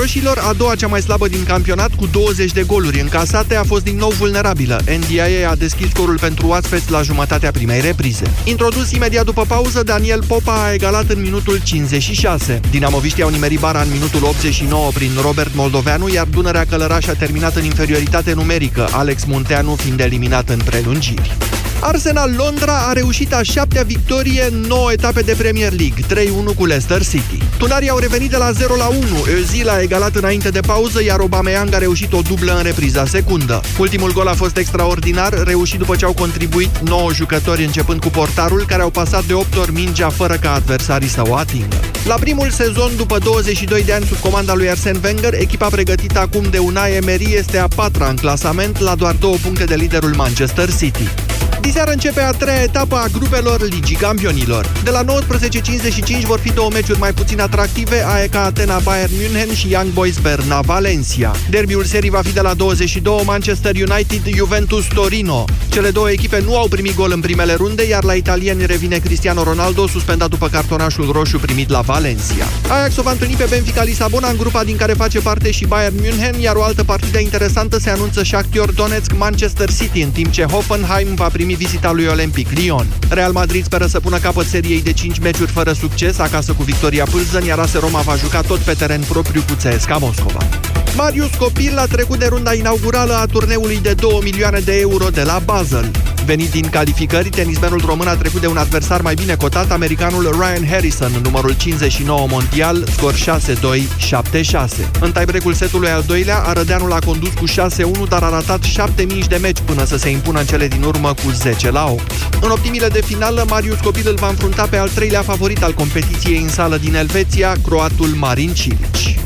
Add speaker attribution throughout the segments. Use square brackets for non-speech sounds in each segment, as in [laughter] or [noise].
Speaker 1: Roșilor, a doua cea mai slabă din campionat, cu 20 de goluri încasate, a fost din nou vulnerabilă. NDIA a deschis scorul pentru oaspeți la jumătatea primei reprize. Introdus imediat după pauză, Daniel Popa a egalat în minutul 56. Dinamoviștii au nimerit bara în minutul 89 prin Robert Moldoveanu, iar Dunărea Călăraș a terminat în inferioritate numerică, Alex Munteanu fiind eliminat în prelungiri. Arsenal Londra a reușit a șaptea victorie în 9 etape de Premier League, 3-1 cu Leicester City. Tunarii au revenit de la 0 la 1, Özil a egalat înainte de pauză, iar Aubameyang a reușit o dublă în repriza secundă. Ultimul gol a fost extraordinar, reușit după ce au contribuit 9 jucători începând cu portarul, care au pasat de 8 ori mingea fără ca adversarii să o atingă. La primul sezon, după 22 de ani sub comanda lui Arsene Wenger, echipa pregătită acum de Unai Emery este a patra în clasament, la doar două puncte de liderul Manchester City. Diseară începe a treia etapă a grupelor Ligii Campionilor. De la 19.55 vor fi două meciuri mai puțin atractive, AEK Atena Bayern München și Young Boys Berna Valencia. Derbiul serii va fi de la 22 Manchester United Juventus Torino. Cele două echipe nu au primit gol în primele runde, iar la italieni revine Cristiano Ronaldo, suspendat după cartonașul roșu primit la Valencia. Ajax o va întâlni pe Benfica Lisabona în grupa din care face parte și Bayern München, iar o altă partidă interesantă se anunță Shakhtar Donetsk Manchester City, în timp ce Hoffenheim va primi vizita lui Olympic Lyon. Real Madrid speră să pună capăt seriei de 5 meciuri fără succes, acasă cu victoria Pâlzăn, iar AS Roma va juca tot pe teren propriu cu CSKA Moscova. Marius Copil a trecut de runda inaugurală a turneului de 2 milioane de euro de la Basel. Venit din calificări, tenismenul român a trecut de un adversar mai bine cotat, americanul Ryan Harrison, numărul 59 mondial, scor 6-2-7-6. În tiebreak-ul setului al doilea, Arădeanul a condus cu 6-1, dar a ratat 7000 de meci până să se impună în cele din urmă cu 10 la 8. În optimile de finală, Marius Copil îl va înfrunta pe al treilea favorit al competiției în sală din Elveția, croatul Marin Cilici.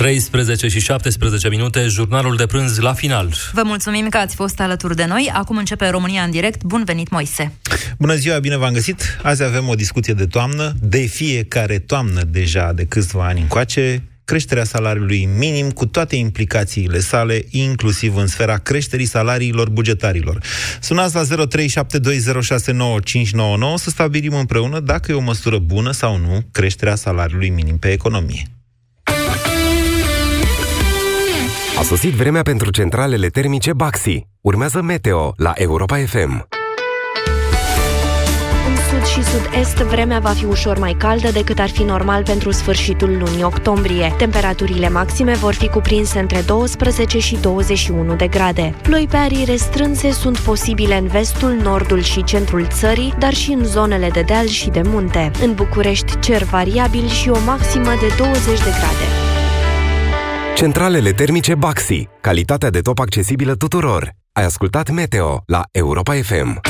Speaker 2: 13 și 17 minute, jurnalul de prânz la final.
Speaker 3: Vă mulțumim că ați fost alături de noi. Acum începe România în direct. Bun venit, Moise!
Speaker 4: Bună ziua, bine v-am găsit! Azi avem o discuție de toamnă, de fiecare toamnă deja de câțiva ani încoace, creșterea salariului minim cu toate implicațiile sale, inclusiv în sfera creșterii salariilor bugetarilor. Sunați la 0372069599 să stabilim împreună dacă e o măsură bună sau nu creșterea salariului minim pe economie.
Speaker 5: A sosit vremea pentru centralele termice Baxi. Urmează Meteo la Europa FM.
Speaker 6: În sud și sud-est, vremea va fi ușor mai caldă decât ar fi normal pentru sfârșitul lunii octombrie. Temperaturile maxime vor fi cuprinse între 12 și 21 de grade. Ploi pe arii restrânse sunt posibile în vestul, nordul și centrul țării, dar și în zonele de deal și de munte. În București, cer variabil și o maximă de 20 de grade.
Speaker 5: Centralele termice Baxi. Calitatea de top accesibilă tuturor. Ai ascultat Meteo la Europa FM.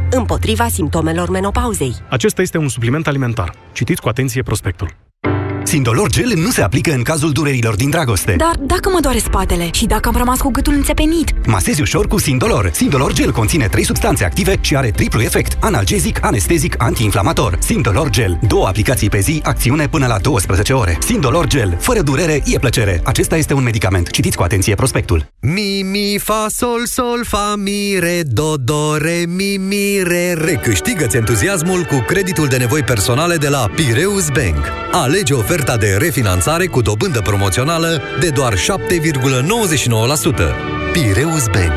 Speaker 7: împotriva simptomelor menopauzei.
Speaker 8: Acesta este un supliment alimentar. Citiți cu atenție prospectul.
Speaker 9: Sindolor Gel nu se aplică în cazul durerilor din dragoste.
Speaker 10: Dar dacă mă doare spatele și dacă am rămas cu gâtul înțepenit?
Speaker 9: Masezi ușor cu Sindolor. Sindolor Gel conține trei substanțe active și are triplu efect. Analgezic, anestezic, antiinflamator. Sindolor Gel. Două aplicații pe zi, acțiune până la 12 ore. Sindolor Gel. Fără durere, e plăcere. Acesta este un medicament. Citiți cu atenție prospectul.
Speaker 11: Mi, mi, fa, sol, sol, fa, mi, re, do, do, re, mi, mi, re, re. Câștigă-ți entuziasmul cu creditul de nevoi personale de la Pireus Bank. Alege oferta de refinanțare cu dobândă promoțională de doar 7,99%. Pireus Bank.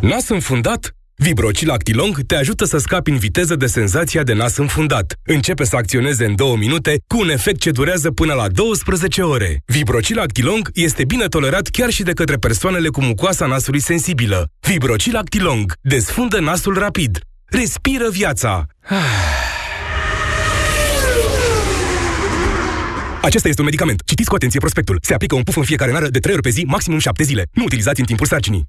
Speaker 12: Nas înfundat? Vibrocil Actilong te ajută să scapi în viteză de senzația de nas înfundat. Începe să acționeze în 2 minute cu un efect ce durează până la 12 ore. Vibrocil Actilong este bine tolerat chiar și de către persoanele cu mucoasa nasului sensibilă. Vibrocil Actilong desfundă nasul rapid. Respiră viața. [sighs] Acesta este un medicament. Citiți cu atenție prospectul. Se aplică un puf în fiecare nară de 3 ori pe zi, maximum 7 zile. Nu utilizați în timpul sarcinii.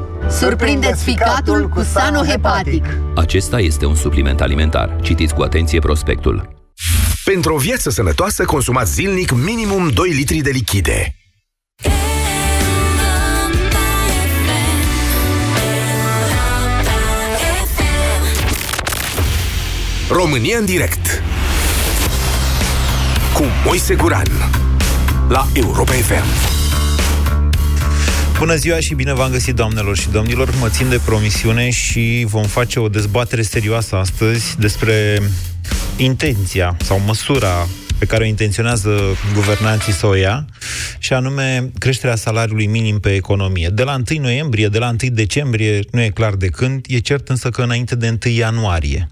Speaker 13: Surprindeți ficatul cu Sanohepatic.
Speaker 14: Acesta este un supliment alimentar. Citiți cu atenție prospectul.
Speaker 15: Pentru o viață sănătoasă, consumați zilnic minimum 2 litri de lichide. România în direct cu Moise Guran la Europa FM.
Speaker 4: Bună ziua și bine v-am găsit, doamnelor și domnilor. Mă țin de promisiune și vom face o dezbatere serioasă astăzi despre intenția sau măsura pe care o intenționează guvernanții să o ia, și anume creșterea salariului minim pe economie. De la 1 noiembrie, de la 1 decembrie, nu e clar de când, e cert însă că înainte de 1 ianuarie.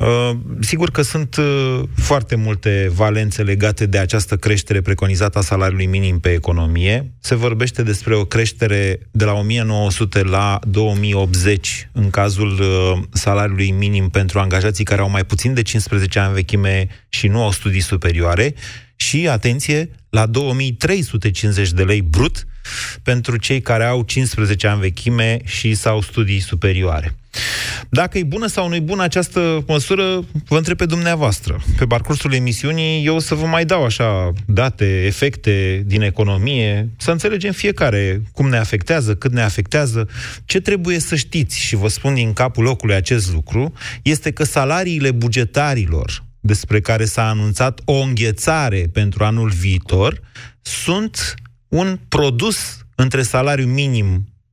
Speaker 4: Uh, sigur că sunt uh, foarte multe valențe legate de această creștere preconizată a salariului minim pe economie. Se vorbește despre o creștere de la 1900 la 2080 în cazul uh, salariului minim pentru angajații care au mai puțin de 15 ani vechime și nu au studii superioare și, atenție, la 2350 de lei brut pentru cei care au 15 ani vechime și sau studii superioare. Dacă e bună sau nu e bună această măsură, vă întreb pe dumneavoastră. Pe parcursul emisiunii eu o să vă mai dau așa date, efecte din economie, să înțelegem fiecare cum ne afectează, cât ne afectează. Ce trebuie să știți, și vă spun din capul locului acest lucru, este că salariile bugetarilor despre care s-a anunțat o înghețare pentru anul viitor, sunt un produs între salariul minim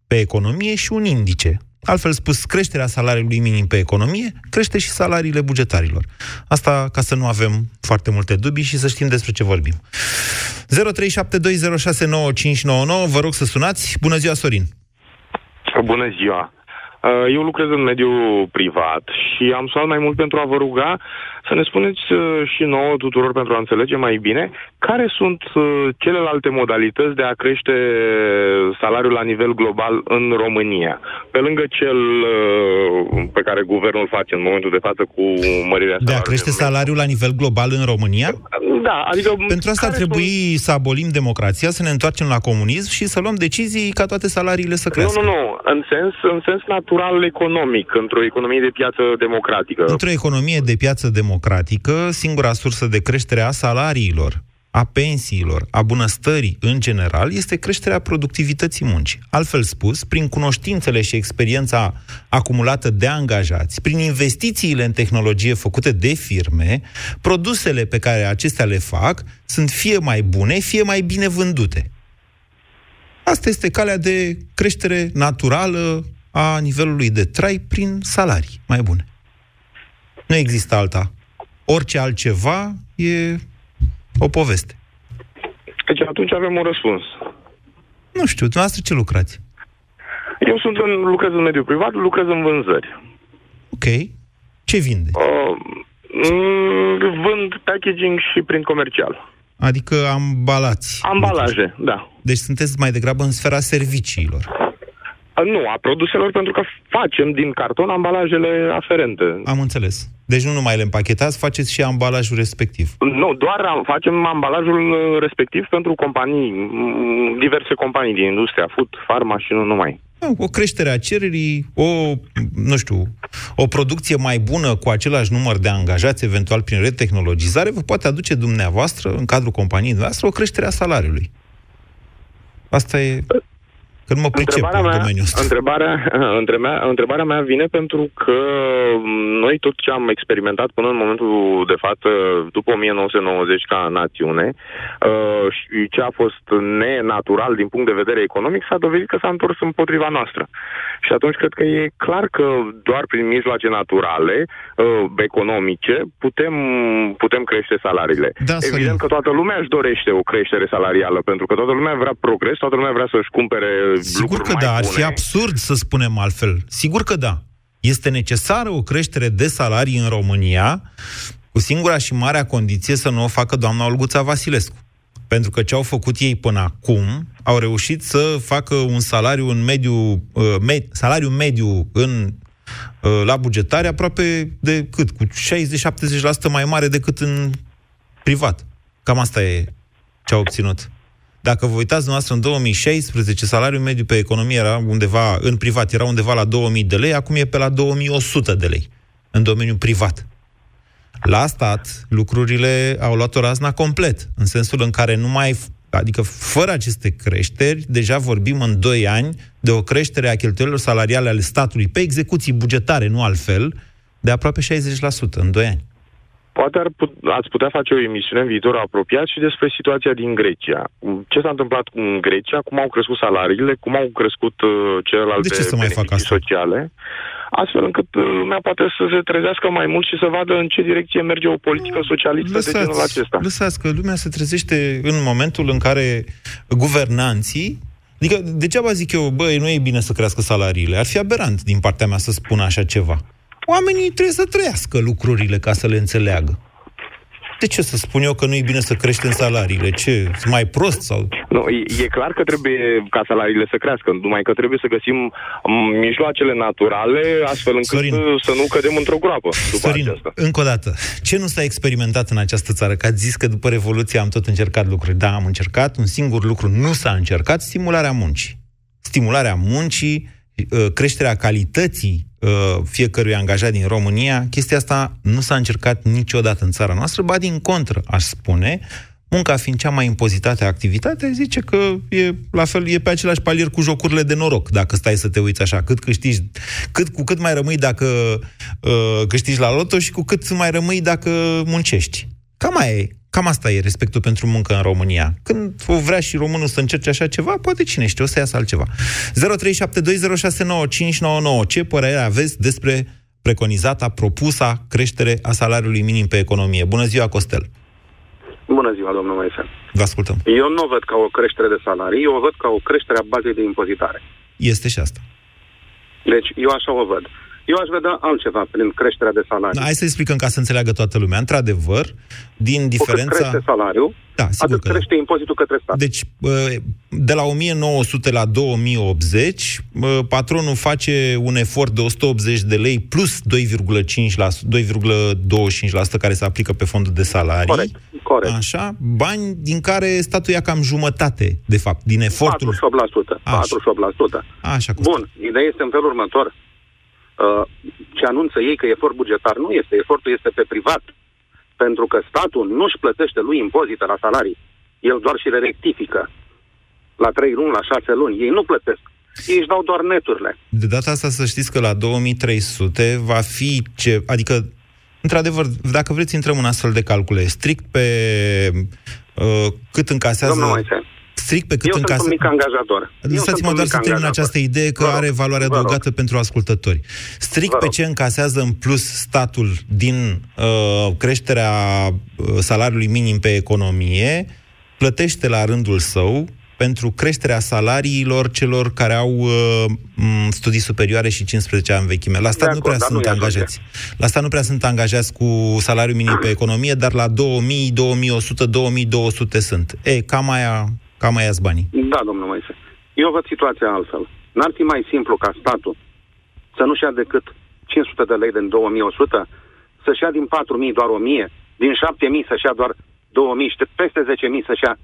Speaker 4: pe economie și un indice. Altfel spus, creșterea salariului minim pe economie crește și salariile bugetarilor. Asta ca să nu avem foarte multe dubii și să știm despre ce vorbim. 0372069599, vă rog să sunați. Bună ziua, Sorin!
Speaker 16: Bună ziua! Uh, eu lucrez în mediul privat și am sunat mai mult pentru a vă ruga să ne spuneți uh, și nouă tuturor pentru a înțelege mai bine care sunt uh, celelalte modalități de a crește salariul la nivel global în România, pe lângă cel pe care guvernul face în momentul de față cu mărirea
Speaker 4: De a crește salariul la nivel global în România?
Speaker 16: Da, adică...
Speaker 4: Pentru asta ar trebui sunt... să abolim democrația, să ne întoarcem la comunism și să luăm decizii ca toate salariile să crească.
Speaker 16: Nu, nu, nu. În sens, în sens natural economic, într-o economie de piață democratică.
Speaker 4: Într-o economie de piață democratică, singura sursă de creștere a salariilor a pensiilor, a bunăstării în general, este creșterea productivității muncii. Altfel spus, prin cunoștințele și experiența acumulată de angajați, prin investițiile în tehnologie făcute de firme, produsele pe care acestea le fac sunt fie mai bune, fie mai bine vândute. Asta este calea de creștere naturală a nivelului de trai prin salarii mai bune. Nu există alta. Orice altceva e o poveste.
Speaker 16: Deci atunci avem un răspuns.
Speaker 4: Nu știu, dumneavoastră ce lucrați?
Speaker 16: Eu sunt în, lucrez în mediul privat, lucrez în vânzări.
Speaker 4: Ok. Ce vinde? Uh,
Speaker 16: vând packaging și prin comercial.
Speaker 4: Adică ambalați.
Speaker 16: Ambalaje, da.
Speaker 4: Deci sunteți mai degrabă în sfera serviciilor.
Speaker 16: Nu, a produselor, pentru că facem din carton ambalajele aferente.
Speaker 4: Am înțeles. Deci nu numai le împachetați, faceți și ambalajul respectiv.
Speaker 16: Nu, doar am, facem ambalajul uh, respectiv pentru companii, diverse companii din industria, food, farma și nu numai.
Speaker 4: O creștere a cererii, o, nu știu, o producție mai bună cu același număr de angajați, eventual prin retehnologizare, vă poate aduce dumneavoastră, în cadrul companiei dumneavoastră, o creștere a salariului. Asta e Că nu mă pricep
Speaker 16: Întrebarea
Speaker 4: în
Speaker 16: mea,
Speaker 4: domeniul ăsta.
Speaker 16: întrebarea, [laughs] întrebarea, întrebarea mea vine pentru că noi tot ce am experimentat până în momentul de față, după 1990 ca națiune, uh, și ce a fost nenatural din punct de vedere economic, s-a dovedit că s-a întors împotriva noastră. Și atunci cred că e clar că doar prin mijloace naturale, uh, economice, putem, putem crește salariile.
Speaker 4: Da,
Speaker 16: Evident că toată lumea își dorește o creștere salarială, pentru că toată lumea vrea progres, toată lumea vrea să-și cumpere
Speaker 4: Sigur
Speaker 16: lucruri
Speaker 4: că
Speaker 16: mai
Speaker 4: da, ar
Speaker 16: bune.
Speaker 4: fi absurd să spunem altfel. Sigur că da. Este necesară o creștere de salarii în România, cu singura și marea condiție să nu o facă doamna Olguța Vasilescu. Pentru că ce au făcut ei până acum, au reușit să facă un salariu în mediu, uh, med, salariu mediu în uh, la bugetare aproape de cât? Cu 60-70% mai mare decât în privat. Cam asta e ce au obținut. Dacă vă uitați dumneavoastră în 2016, salariul mediu pe economie era undeva, în privat, era undeva la 2000 de lei, acum e pe la 2100 de lei în domeniul privat. La stat, lucrurile au luat o razna complet, în sensul în care nu mai, adică fără aceste creșteri, deja vorbim în 2 ani de o creștere a cheltuielilor salariale ale statului pe execuții bugetare, nu altfel, de aproape 60% în 2 ani.
Speaker 16: Poate ar put, ați putea face o emisiune în viitor apropiat și despre situația din Grecia. Ce s-a întâmplat în Grecia, cum au crescut salariile, cum au crescut uh, celelalte
Speaker 4: De ce să mai fac
Speaker 16: beneficii sociale, astfel încât uh, lumea poate să se trezească mai mult și să vadă în ce direcție merge o politică socialistă de genul acesta.
Speaker 4: lăsați că lumea se trezește în momentul în care guvernanții Adică, degeaba zic eu, băi, nu e bine să crească salariile. Ar fi aberant din partea mea să spun așa ceva. Oamenii trebuie să trăiască lucrurile ca să le înțeleagă. De ce să spun eu că nu e bine să creștem salariile? Ce? Sunt mai prost sau...
Speaker 16: Nu, e, e clar că trebuie ca salariile să crească, numai că trebuie să găsim m, mijloacele naturale astfel încât
Speaker 4: Sorin.
Speaker 16: să nu cădem într-o groapă după
Speaker 4: Sorin,
Speaker 16: aceasta.
Speaker 4: încă o dată, ce nu s-a experimentat în această țară? Că ați zis că după Revoluție am tot încercat lucruri. Da, am încercat, un singur lucru nu s-a încercat, stimularea muncii. Stimularea muncii, uh, creșterea calității uh, fiecărui angajat din România, chestia asta nu s-a încercat niciodată în țara noastră, ba din contră, aș spune, munca fiind cea mai impozitată activitate, zice că e la fel, e pe același palier cu jocurile de noroc, dacă stai să te uiți așa, cât câștigi, cât, cu cât mai rămâi dacă uh, câștigi la loto și cu cât mai rămâi dacă muncești. Cam aia e. Cam asta e respectul pentru muncă în România. Când o vrea și românul să încerce așa ceva, poate cine știe, o să iasă altceva. 0372069599. Ce părere aveți despre preconizata, propusa creștere a salariului minim pe economie? Bună ziua, Costel!
Speaker 17: Bună ziua, domnul Moise.
Speaker 4: Vă ascultăm.
Speaker 17: Eu nu o văd ca o creștere de salarii, eu o văd ca o creștere a bazei de impozitare.
Speaker 4: Este și asta.
Speaker 17: Deci, eu așa o văd. Eu aș vedea altceva prin creșterea de salarii.
Speaker 4: Da, hai să explicăm ca să înțeleagă toată lumea. Într-adăr, din
Speaker 17: Cu cât
Speaker 4: diferența...
Speaker 17: crește salariul,
Speaker 4: Da, sigur
Speaker 17: atât
Speaker 4: că da.
Speaker 17: crește impozitul către stat.
Speaker 4: Deci, bă, de la 1900 la 2080, bă, patronul face un efort de 180 de lei plus 2,5%, 2,25% care se aplică pe fondul de salarii.
Speaker 17: Corect, corect.
Speaker 4: Așa, bani din care statul ia cam jumătate, de fapt, din efortul...
Speaker 17: 48%.
Speaker 4: Așa.
Speaker 17: 48%.
Speaker 4: Așa,
Speaker 17: Bun, ideea este în felul următor. Uh, ce anunță ei că efort bugetar nu este, efortul este pe privat. Pentru că statul nu-și plătește lui impozite la salarii. El doar și le rectifică. La 3 luni, la 6 luni. Ei nu plătesc. Ei își dau doar neturile.
Speaker 4: De data asta să știți că la 2300 va fi ce... Adică, într-adevăr, dacă vreți, intrăm în astfel de calcule. Strict pe uh, cât încasează...
Speaker 17: Domnul Moise,
Speaker 4: strict pe cât
Speaker 17: eu
Speaker 4: încasează...
Speaker 17: sunt un mic angajator. Eu sunt
Speaker 4: Lăsați-mă
Speaker 17: un
Speaker 4: doar
Speaker 17: mic
Speaker 4: să termin
Speaker 17: angajator.
Speaker 4: această idee că
Speaker 17: Vă rog,
Speaker 4: are valoare
Speaker 17: vă rog.
Speaker 4: adăugată pentru ascultători. Strict
Speaker 17: Vă
Speaker 4: pe
Speaker 17: rog.
Speaker 4: ce încasează în plus statul din uh, creșterea uh, salariului minim pe economie, plătește la rândul său pentru creșterea salariilor celor care au uh, m, studii superioare și 15 ani vechime. La stat
Speaker 17: De
Speaker 4: nu
Speaker 17: acord,
Speaker 4: prea
Speaker 17: dar
Speaker 4: sunt
Speaker 17: nu e
Speaker 4: angajați. La stat nu prea sunt angajați cu salariu minim pe economie, dar la 2000, 2100, 2200 sunt. E, cam aia, cam aia banii.
Speaker 17: Da, domnul Moise. Eu văd situația altfel. N-ar fi mai simplu ca statul să nu-și ia decât 500 de lei din 2100, să-și ia din 4000 doar 1000, din 7000 să-și ia doar 2000 și de peste 10.000 să-și ia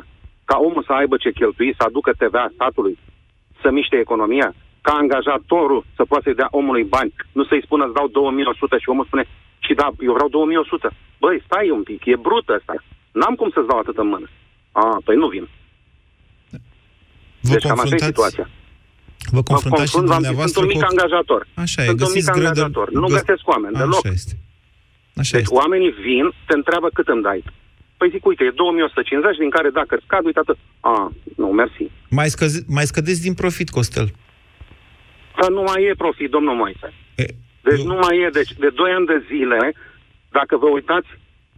Speaker 17: 30%, ca omul să aibă ce cheltui, să aducă TVA statului, să miște economia, ca angajatorul să poată să-i dea omului bani, nu să-i spună îți dau 2100 și omul spune și da, eu vreau 2100. Băi, stai un pic, e brut ăsta. N-am cum să-ți dau atât în mână. A, păi nu vin.
Speaker 4: Vă
Speaker 17: deci cam așa e
Speaker 4: confruntați-
Speaker 17: situația.
Speaker 4: Vă confruntați și
Speaker 17: confrunt, v-am zis,
Speaker 4: dumneavoastră
Speaker 17: sunt un mic
Speaker 4: cu...
Speaker 17: angajator.
Speaker 4: Așa e,
Speaker 17: sunt un mic
Speaker 4: găsiți greu de...
Speaker 17: angajator. Nu
Speaker 4: găs-
Speaker 17: găsesc oameni deloc.
Speaker 4: Așa este. Așa
Speaker 17: deci
Speaker 4: este.
Speaker 17: oamenii vin, te întreabă cât îmi dai. Păi zic, uite, e 2150, din care dacă scad, uite atât. A, nu, mersi.
Speaker 4: Mai, scăze, mai scădeți din profit, Costel.
Speaker 17: Dar nu mai e profit, domnul Moise. Deci nu mai e. Deci de 2 ani de zile, dacă vă uitați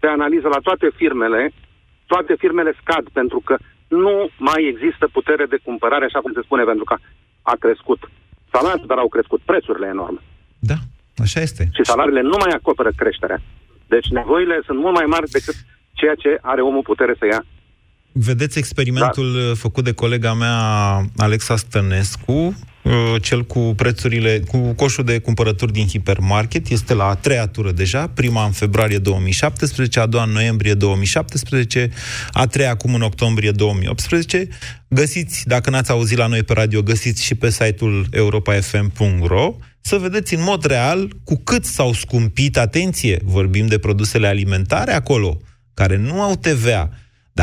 Speaker 17: pe analiză la toate firmele, toate firmele scad pentru că nu mai există putere de cumpărare, așa cum se spune, pentru că a crescut salariile, dar au crescut prețurile enorme.
Speaker 4: Așa este.
Speaker 17: Și salariile nu mai acoperă creșterea. Deci nevoile sunt mult mai mari decât ceea ce are omul putere să ia.
Speaker 4: Vedeți experimentul da. făcut de colega mea Alexa Stănescu, uh, cel cu prețurile, cu coșul de cumpărături din hipermarket, este la a treia tură deja, prima în februarie 2017, a doua în noiembrie 2017, a treia acum în octombrie 2018. Găsiți, dacă n-ați auzit la noi pe radio, găsiți și pe site-ul europafm.ro să vedeți în mod real cu cât s-au scumpit, atenție, vorbim de produsele alimentare acolo, care nu au TVA,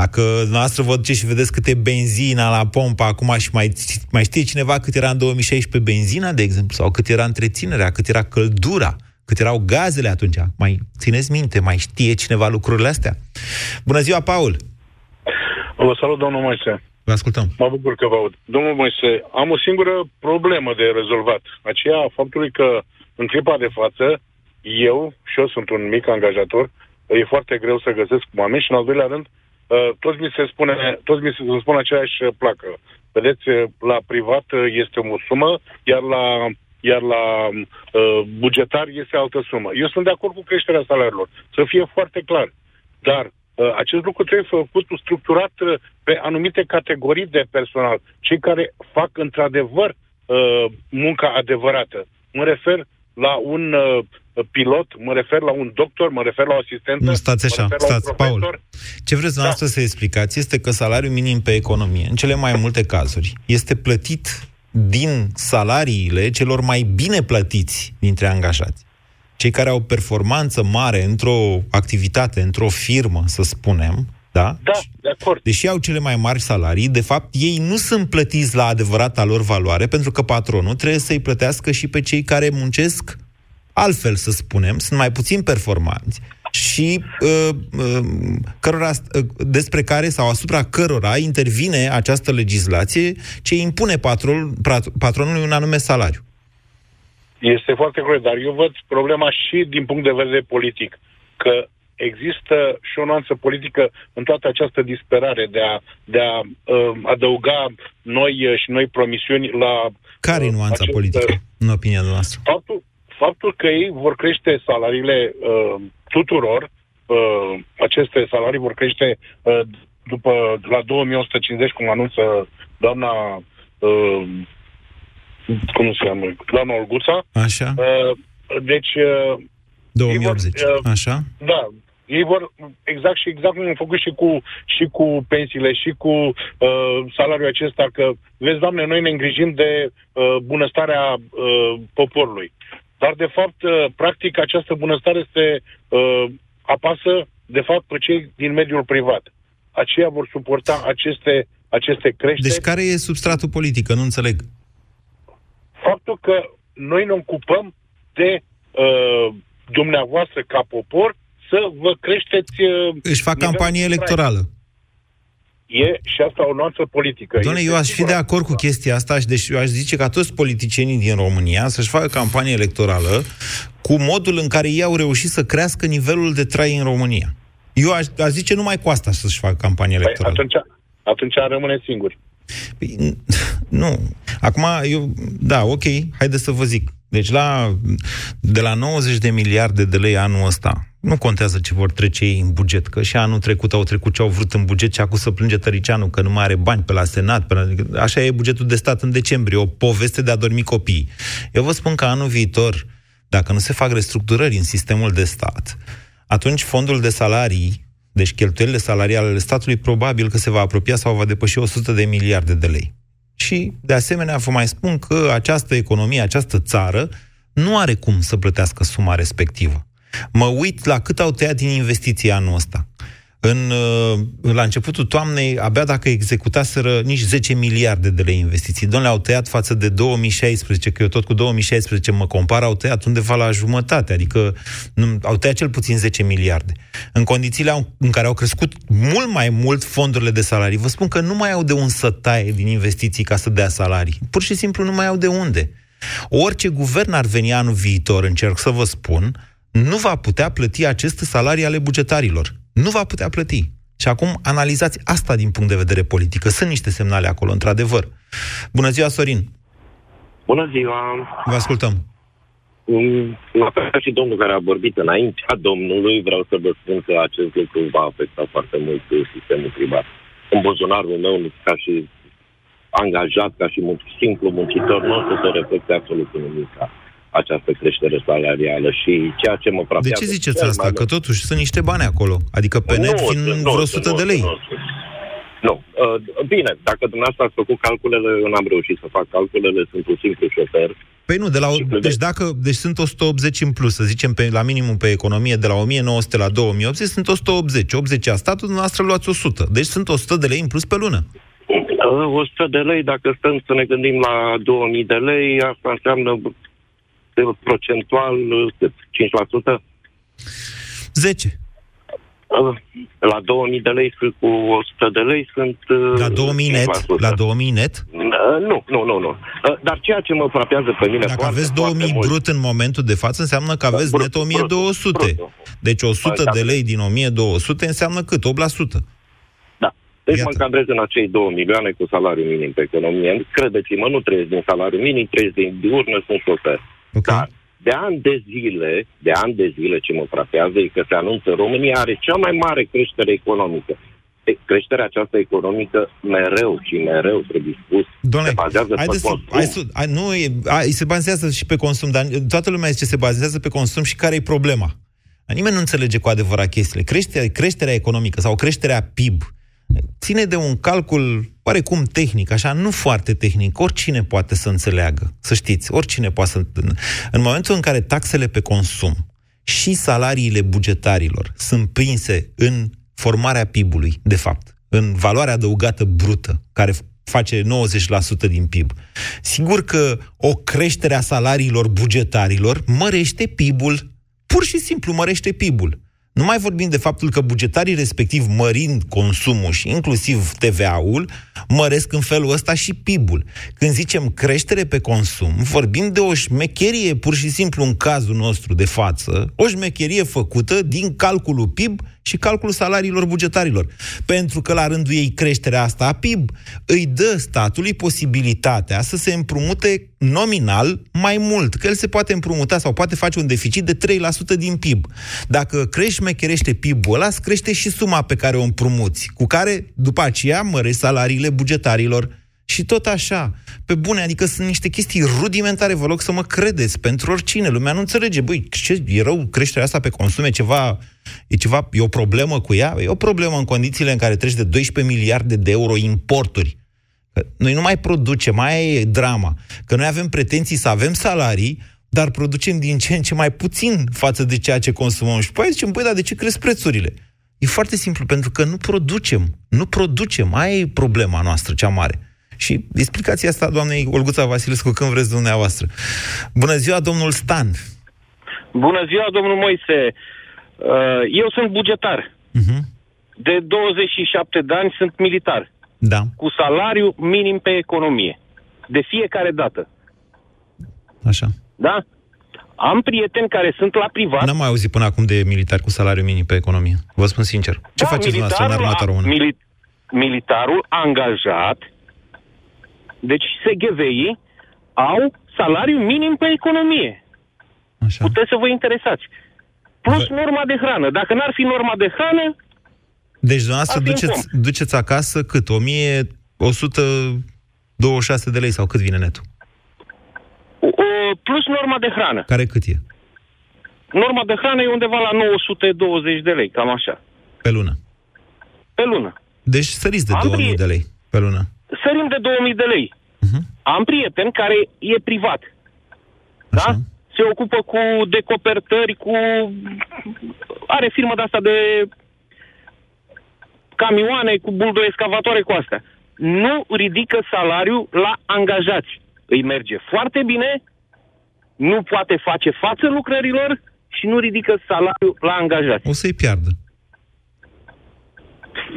Speaker 4: dacă noastră vă duceți și vedeți câte benzina la pompă acum și mai, mai știe cineva cât era în 2016 benzina, de exemplu, sau cât era întreținerea, cât era căldura, cât erau gazele atunci. Mai țineți minte, mai știe cineva lucrurile astea? Bună ziua, Paul!
Speaker 18: Vă salut, domnul Moise.
Speaker 4: Vă ascultăm.
Speaker 18: Mă bucur că vă aud. Domnul Moise, am o singură problemă de rezolvat. Aceea a faptului că în clipa de față, eu, și eu sunt un mic angajator, e foarte greu să găsesc oameni și în al doilea rând, uh, toți mi se spune, toți mi se spune aceeași placă. Vedeți, uh, la privat uh, este o sumă, iar la iar la uh, bugetar este altă sumă. Eu sunt de acord cu creșterea salariilor, să fie foarte clar. Dar uh, acest lucru trebuie făcut structurat uh, pe anumite categorii de personal, cei care fac într-adevăr uh, munca adevărată. Mă refer la un uh, pilot, mă refer la un doctor, mă refer la o asistentă.
Speaker 4: Nu, stați așa,
Speaker 18: mă refer la un
Speaker 4: stați,
Speaker 18: profesor.
Speaker 4: Paul. Ce vreți dumneavoastră da. să explicați este că salariul minim pe economie, în cele mai multe cazuri, este plătit din salariile celor mai bine plătiți dintre angajați. Cei care au performanță mare într-o activitate, într-o firmă, să spunem, da?
Speaker 18: Da, de acord.
Speaker 4: Deși au cele mai mari salarii, de fapt, ei nu sunt plătiți la adevărata lor valoare, pentru că patronul trebuie să-i plătească și pe cei care muncesc altfel, să spunem, sunt mai puțin performanți și uh, uh, cărora, uh, despre care sau asupra cărora intervine această legislație ce impune patronul, patronului un anume salariu.
Speaker 18: Este foarte corect, dar eu văd problema și din punct de vedere politic, că există și o nuanță politică în toată această disperare de a, de a uh, adăuga noi uh, și noi promisiuni la...
Speaker 4: Care e nuanța
Speaker 18: acest,
Speaker 4: politică, în opinia noastră?
Speaker 18: Faptul, faptul că ei vor crește salariile uh, tuturor, uh, aceste salarii vor crește uh, după la 2150, cum anunță doamna uh, cum se cheamă, doamna Olguța.
Speaker 4: Așa.
Speaker 18: Uh, deci... Uh,
Speaker 4: 2080,
Speaker 18: vor, uh,
Speaker 4: așa?
Speaker 18: Da, ei vor, exact și exact cum am făcut și cu, și cu pensiile, și cu uh, salariul acesta, că, vezi, doamne, noi ne îngrijim de uh, bunăstarea uh, poporului. Dar, de fapt, uh, practic, această bunăstare se uh, apasă, de fapt, pe cei din mediul privat. Aceia vor suporta aceste, aceste creșteri.
Speaker 4: Deci care e substratul politic? Că Nu înțeleg.
Speaker 18: Faptul că noi ne ocupăm de uh, dumneavoastră ca popor să vă creșteți... Uh,
Speaker 4: Își fac
Speaker 18: nivelul
Speaker 4: campanie
Speaker 18: de trai.
Speaker 4: electorală.
Speaker 18: E și asta o nuanță politică.
Speaker 4: Doamne,
Speaker 18: Este
Speaker 4: eu aș fi
Speaker 18: sigur-
Speaker 4: de acord cu chestia asta și deci eu aș zice ca toți politicienii din România să-și facă campanie electorală cu modul în care ei au reușit să crească nivelul de trai în România. Eu aș, aș zice numai cu asta să-și facă campanie
Speaker 18: Păi,
Speaker 4: electorală.
Speaker 18: atunci, atunci rămâne singuri.
Speaker 4: Păi, nu. Acum, eu, da, ok, haideți să vă zic. Deci, la, de la 90 de miliarde de lei anul ăsta, nu contează ce vor trece ei în buget, că și anul trecut au trecut ce au vrut în buget și acum să plânge Tăricianu că nu mai are bani pe la Senat. Pe la, așa e bugetul de stat în decembrie, o poveste de a dormi copiii. Eu vă spun că anul viitor, dacă nu se fac restructurări în sistemul de stat, atunci fondul de salarii, deci cheltuielile salariale ale statului, probabil că se va apropia sau va depăși 100 de miliarde de lei. Și, de asemenea, vă mai spun că această economie, această țară, nu are cum să plătească suma respectivă. Mă uit la cât au tăiat din investiții anul ăsta. În, uh, la începutul toamnei, abia dacă executaseră nici 10 miliarde de lei investiții. Domnule, au tăiat față de 2016, că eu tot cu 2016 mă compar, au tăiat undeva la jumătate, adică nu, au tăiat cel puțin 10 miliarde. În condițiile în care au crescut mult mai mult fondurile de salarii, vă spun că nu mai au de un să taie din investiții ca să dea salarii. Pur și simplu nu mai au de unde. Orice guvern ar veni anul viitor, încerc să vă spun, nu va putea plăti aceste salarii ale bugetarilor. Nu va putea plăti. Și acum analizați asta din punct de vedere politică. Sunt niște semnale acolo, într-adevăr. Bună ziua, Sorin!
Speaker 19: Bună ziua!
Speaker 4: Vă ascultăm!
Speaker 19: La fel ca și domnul care a vorbit înaintea domnului, vreau să vă spun că acest lucru va afecta foarte mult sistemul privat. În buzunarul meu, ca și angajat, ca și simplu muncitor, nu o să se reflecte absolut nimic această creștere salarială și ceea ce mă frapează...
Speaker 4: De ce ziceți asta? Că totuși sunt niște bani acolo. Adică pe net fiind vreo 100 de lei. Nu,
Speaker 19: nu. Uh, bine, dacă dumneavoastră ați făcut calculele, eu n-am reușit să fac calculele, sunt un simplu șofer.
Speaker 4: Păi nu, de la, deci dacă deci sunt 180 în plus, să zicem pe, la minimum pe economie, de la 1900 la 2080 sunt 180. 80 a statul, dumneavoastră luați 100. Deci sunt 100 de lei în plus pe lună.
Speaker 19: 100 uh, de lei, dacă stăm să ne gândim la 2000 de lei, asta înseamnă procentual cât? 5%?
Speaker 4: 10.
Speaker 19: La 2000 de lei cu 100 de lei sunt...
Speaker 4: La 2000 net? La 2000 net?
Speaker 19: Nu, nu, nu, nu. Dar ceea ce mă frapează pe mine...
Speaker 4: Dacă aveți 2000 brut mult, în momentul de față, înseamnă că aveți brut, net 1200. Brut, brut. Deci 100 da. de lei din 1200 înseamnă cât? 8%.
Speaker 19: Da. Deci Iată. mă încadrez în acei 2 milioane cu salariu minim pe economie. Credeți-mă, nu trăiesc din salariu minim, trăiesc din diurnă, sunt șofer. Okay. Dar de ani de zile, de ani de zile ce mă frapează e că se anunță România are cea mai mare creștere economică. Creșterea aceasta economică mereu și mereu trebuie spus
Speaker 4: Doamne, se bazează pe consum. Hai, hai, nu, e, hai, se bazează și pe consum, dar toată lumea zice se bazează pe consum și care e problema? Nimeni nu înțelege cu adevărat chestiile. Creșterea, creșterea economică sau creșterea PIB ține de un calcul oarecum tehnic, așa, nu foarte tehnic. Oricine poate să înțeleagă, să știți, oricine poate să... În momentul în care taxele pe consum și salariile bugetarilor sunt prinse în formarea PIB-ului, de fapt, în valoarea adăugată brută, care face 90% din PIB. Sigur că o creștere a salariilor bugetarilor mărește PIB-ul, pur și simplu mărește PIB-ul. Nu mai vorbim de faptul că bugetarii respectiv, mărind consumul și inclusiv TVA-ul, măresc în felul ăsta și PIB-ul. Când zicem creștere pe consum, vorbim de o șmecherie, pur și simplu, în cazul nostru de față, o șmecherie făcută din calculul PIB și calculul salariilor bugetarilor. Pentru că la rândul ei creșterea asta a PIB îi dă statului posibilitatea să se împrumute nominal mai mult, că el se poate împrumuta sau poate face un deficit de 3% din PIB. Dacă crești, șmecherește PIB-ul ăla, crește și suma pe care o împrumuți, cu care după aceea mărești salariile bugetarilor și tot așa, pe bune, adică sunt niște chestii rudimentare, vă rog să mă credeți, pentru oricine. Lumea nu înțelege, băi, ce, e rău creșterea asta pe consume, ceva, e ceva, e o problemă cu ea? E o problemă în condițiile în care treci de 12 miliarde de euro importuri. Că noi nu mai producem, mai e drama. Că noi avem pretenții să avem salarii, dar producem din ce în ce mai puțin față de ceea ce consumăm. Și păi zicem, băi, dar de ce cresc prețurile? E foarte simplu, pentru că nu producem. Nu producem. Aia e problema noastră cea mare. Și explicația asta, doamnei Olguța Vasilescu, când vreți dumneavoastră. Bună ziua, domnul Stan!
Speaker 20: Bună ziua, domnul Moise! Uh, eu sunt bugetar. Uh-huh. De 27 de ani sunt militar.
Speaker 4: Da.
Speaker 20: Cu salariu minim pe economie. De fiecare dată.
Speaker 4: Așa.
Speaker 20: Da? Am prieteni care sunt la privat.
Speaker 4: N-am mai auzit până acum de militari cu salariu minim pe economie. Vă spun sincer. Ce da, faceți dumneavoastră în armata română? Mili-
Speaker 20: militarul angajat deci SGVI au salariu minim pe economie. Așa. Puteți să vă interesați. Plus Bă... norma de hrană. Dacă n-ar fi norma de hrană...
Speaker 4: Deci dumneavoastră duceți, duceți acasă cât? 1126 de lei sau cât vine netul?
Speaker 20: O, plus norma de hrană.
Speaker 4: Care cât e?
Speaker 20: Norma de hrană e undeva la 920 de lei, cam așa.
Speaker 4: Pe lună?
Speaker 20: Pe lună.
Speaker 4: Deci săriți de Am 2000 de lei pe lună
Speaker 20: sărim de 2000 de lei. Uh-huh. Am prieten care e privat. Da? Așa. Da? Se ocupă cu decopertări, cu... Are firmă de asta de camioane, cu buldo excavatoare cu astea. Nu ridică salariul la angajați. Îi merge foarte bine, nu poate face față lucrărilor și nu ridică salariul la angajați.
Speaker 4: O să-i piardă.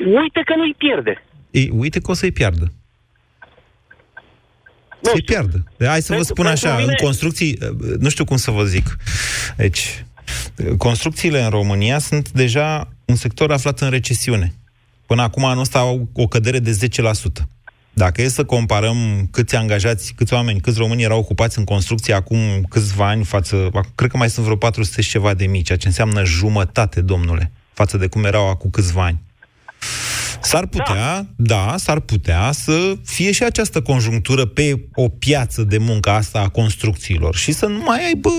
Speaker 20: Uite că nu-i pierde.
Speaker 4: Ei, uite că o să-i piardă. Nu să-i piardă. Hai să vă spun așa, mine... în construcții, nu știu cum să vă zic. Deci, construcțiile în România sunt deja un sector aflat în recesiune. Până acum anul ăsta au o cădere de 10%. Dacă e să comparăm câți angajați, câți oameni, câți români erau ocupați în construcție acum câțiva ani față, cred că mai sunt vreo 400 și ceva de mii, ceea ce înseamnă jumătate, domnule, față de cum erau acum câțiva ani. S-ar putea, da. da, s-ar putea să fie și această conjunctură pe o piață de muncă asta a construcțiilor și să nu mai aibă,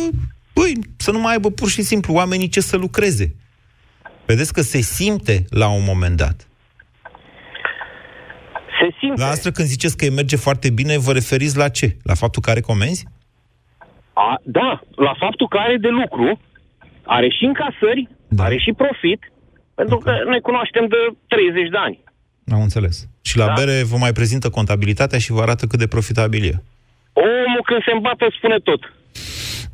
Speaker 4: băi, să nu mai aibă pur și simplu oamenii ce să lucreze. Vedeți că se simte la un moment dat.
Speaker 20: Se simte.
Speaker 4: La asta când ziceți că îi merge foarte bine, vă referiți la ce? La faptul că are comenzi?
Speaker 20: A, da, la faptul că are de lucru, are și încasări, da. are și profit, pentru okay. că ne cunoaștem de 30 de ani.
Speaker 4: Am înțeles. Și la da? bere vă mai prezintă contabilitatea și vă arată cât de profitabil e.
Speaker 20: Omul când se îmbată spune tot.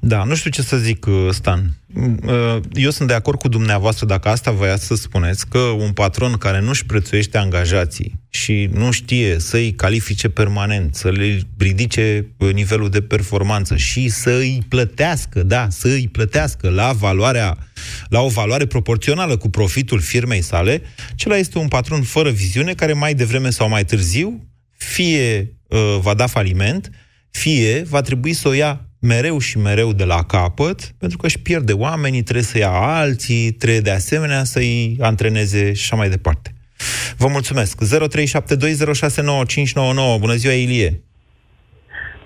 Speaker 4: Da, nu știu ce să zic, uh, Stan. Mm, uh, eu sunt de acord cu dumneavoastră dacă asta voiați să spuneți, că un patron care nu-și prețuiește angajații și nu știe să-i califice permanent, să le ridice uh, nivelul de performanță și să îi plătească, da, să îi plătească la valoarea, la o valoare proporțională cu profitul firmei sale, acela este un patron fără viziune care mai devreme sau mai târziu fie uh, va da faliment, fie va trebui să o ia mereu și mereu de la capăt, pentru că își pierde oamenii, trebuie să ia alții, trebuie de asemenea să-i antreneze și așa mai departe. Vă mulțumesc. 0372069599. Bună ziua, Ilie!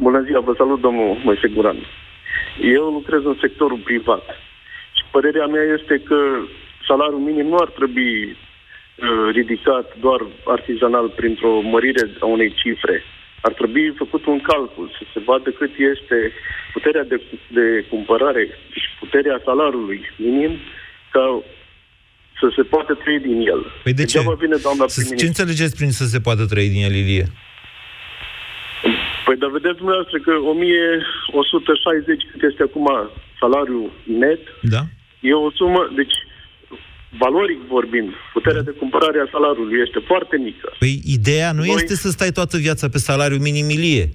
Speaker 21: Bună ziua, vă salut, domnul Moise Guran. Eu lucrez în sectorul privat și părerea mea este că salariul minim nu ar trebui uh, ridicat doar artizanal printr-o mărire a unei cifre, ar trebui făcut un calcul, să se vadă cât este puterea de, de cumpărare și puterea salariului minim ca să se poată trăi din el.
Speaker 4: Păi de ce? Vine doamna ce înțelegeți prin să se poată trăi din el, Ilie?
Speaker 21: Păi, dar vedeți dumneavoastră că 1160 cât este acum salariul net,
Speaker 4: da.
Speaker 21: e o sumă, deci valoric vorbind, puterea de cumpărare a salariului este foarte mică.
Speaker 4: Păi ideea nu Noi... este să stai toată viața pe salariu minimilie.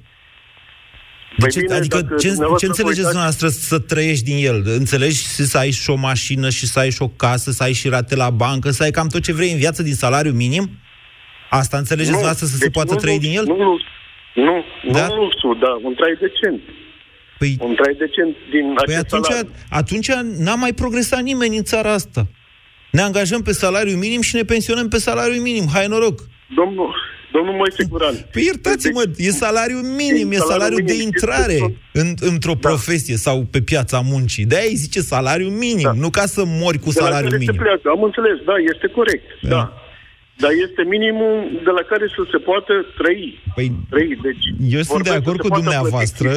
Speaker 4: De ce, bine, adică ce, ce înțelegeți dumneavoastră să trăiești din el? Înțelegi să ai și o mașină și să ai și o casă, să ai și rate la bancă, să ai cam tot ce vrei în viață din salariu minim? Asta înțelegeți nu, dumneavoastră să deci se poată nu, trăi din el?
Speaker 21: Nu, nu, nu, da? nu luxul, da, un trai decent. Păi, un trai decent din păi
Speaker 4: atunci, salariu. atunci n-a mai progresat nimeni în țara asta. Ne angajăm pe salariu minim și ne pensionăm pe salariu minim. Hai noroc!
Speaker 21: Domnul, domnul Moise Curan.
Speaker 4: Păi iertați-mă, deci, e salariu minim, e salariu minim, de intrare în, într-o da. profesie sau pe piața muncii. De-aia îi zice salariu minim, da. nu ca să mori cu de salariu minim.
Speaker 21: Pleacă. Am înțeles, da, este corect. Da. da. Dar este minimum de la care să se poată trăi.
Speaker 4: Păi, trăi. Deci, eu sunt de acord cu dumneavoastră.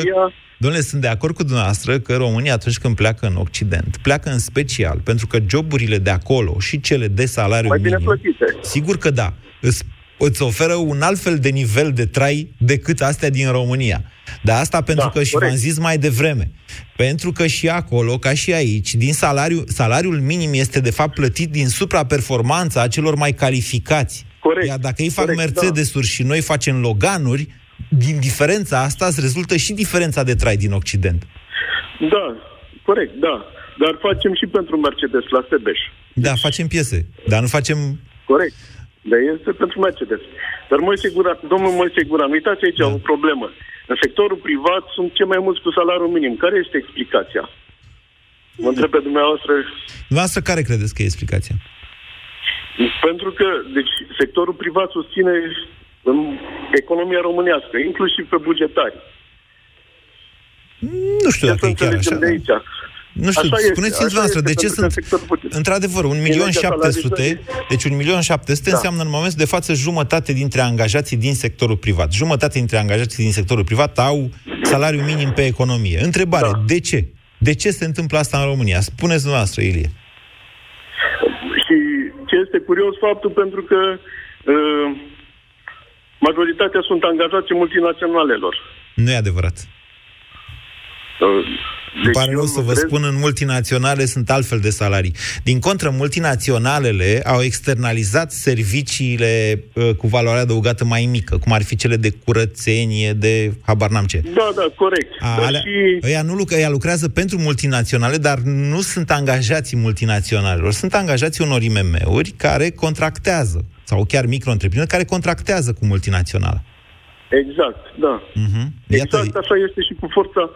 Speaker 4: Domnule, sunt de acord cu dumneavoastră că România atunci când pleacă în Occident, pleacă în special pentru că joburile de acolo și cele de salariu
Speaker 21: Mai
Speaker 4: minim,
Speaker 21: bine plătite.
Speaker 4: sigur că da, îți, îți oferă un alt fel de nivel de trai decât astea din România. Dar asta pentru da, că și v-am zis mai devreme. Pentru că și acolo, ca și aici, din salariu, salariul minim este de fapt plătit din supraperformanța a celor mai calificați.
Speaker 21: Corect.
Speaker 4: Iar dacă ei fac Corect, Mercedes-uri da. și noi facem Loganuri, din diferența asta îți rezultă și diferența de trai din Occident.
Speaker 21: Da, corect, da. Dar facem și pentru Mercedes la Sebeș.
Speaker 4: Da, facem piese, dar nu facem...
Speaker 21: Corect. Dar este pentru Mercedes. Dar mai sigura, domnul Moise Guran, uitați aici da. o problemă. În sectorul privat sunt cei mai mulți cu salariul minim. Care este explicația? Mă întreb pe dumneavoastră...
Speaker 4: Dumneavoastră care credeți că e explicația?
Speaker 21: Pentru că, deci, sectorul privat susține în economia românească, inclusiv pe bugetari.
Speaker 4: Nu știu dacă e chiar așa. De aici. Nu știu, așa spuneți-mi dumneavoastră, de ce sunt, într-adevăr, un milion șapte deci un milion șapte da. înseamnă în momentul de față jumătate dintre angajații din sectorul privat. Jumătate dintre angajații din sectorul privat au salariu minim pe economie. Întrebare, da. de ce? De ce se întâmplă asta în România? Spuneți dumneavoastră, Ilie.
Speaker 21: Și ce este curios faptul pentru că uh, majoritatea sunt angajați multinaționalelor.
Speaker 4: Nu e adevărat.
Speaker 21: Uh,
Speaker 4: deci Îmi pare rău să vă spun, în multinaționale sunt altfel de salarii. Din contră, multinaționalele au externalizat serviciile uh, cu valoare adăugată mai mică, cum ar fi cele de curățenie, de habar n-am ce.
Speaker 21: Da, da, corect.
Speaker 4: A, alea, și... ăia, nu, ăia lucrează pentru multinaționale, dar nu sunt angajații multinaționalelor. Sunt angajații unor IMM-uri care contractează, sau chiar micro care contractează cu multinaționale.
Speaker 21: Exact, da. Uh-huh. Exact așa este și cu forța.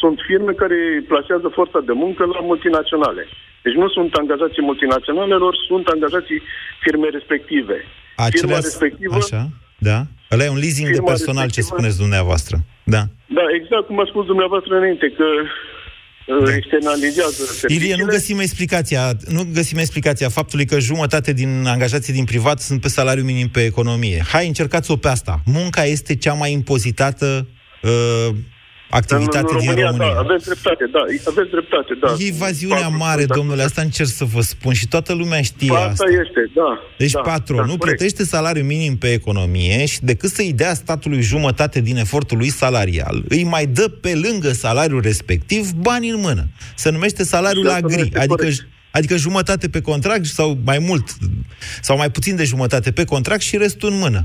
Speaker 21: Sunt firme care plasează forța de muncă la multinaționale. Deci nu sunt angajații multinaționalelor, sunt angajații firme respective.
Speaker 4: Acelea, firma respectivă... Așa, da. Ăla e un leasing de personal, ce spuneți dumneavoastră. Da.
Speaker 21: Da, exact cum a spus dumneavoastră înainte, că da. externalizează
Speaker 4: Ilie, nu găsim explicația, nu găsim explicația faptului că jumătate din angajații din privat sunt pe salariu minim pe economie. Hai, încercați-o pe asta. Munca este cea mai impozitată uh, activitate în, în România, din România.
Speaker 21: Da, aveți dreptate, da, aveți dreptate, da.
Speaker 4: E evaziunea mare, domnule, asta încerc să vă spun și toată lumea știe asta.
Speaker 21: Asta este, da.
Speaker 4: Deci
Speaker 21: da,
Speaker 4: patronul da, plătește salariu minim pe economie și decât să-i dea statului jumătate din efortul lui salarial, îi mai dă pe lângă salariul respectiv bani în mână. Se numește salariul la gri, adică corect. Adică jumătate pe contract sau mai mult, sau mai puțin de jumătate pe contract și restul în mână.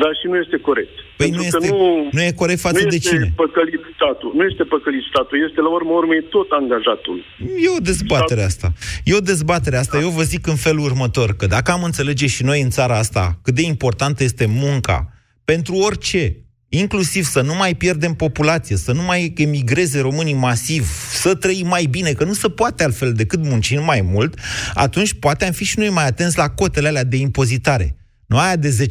Speaker 21: Da, și nu este corect.
Speaker 4: Păi nu este, nu, nu e corect față
Speaker 21: nu
Speaker 4: de cine?
Speaker 21: Păcălit statul. Nu este păcălit statul, este la urmă urmei tot angajatul.
Speaker 4: E o dezbatere asta. E o dezbatere asta. Da. Eu vă zic în felul următor, că dacă am înțelege și noi în țara asta cât de importantă este munca pentru orice, inclusiv să nu mai pierdem populație, să nu mai emigreze românii masiv, să trăim mai bine, că nu se poate altfel decât muncind mai mult, atunci poate am fi și noi mai atenți la cotele alea de impozitare. Nu aia de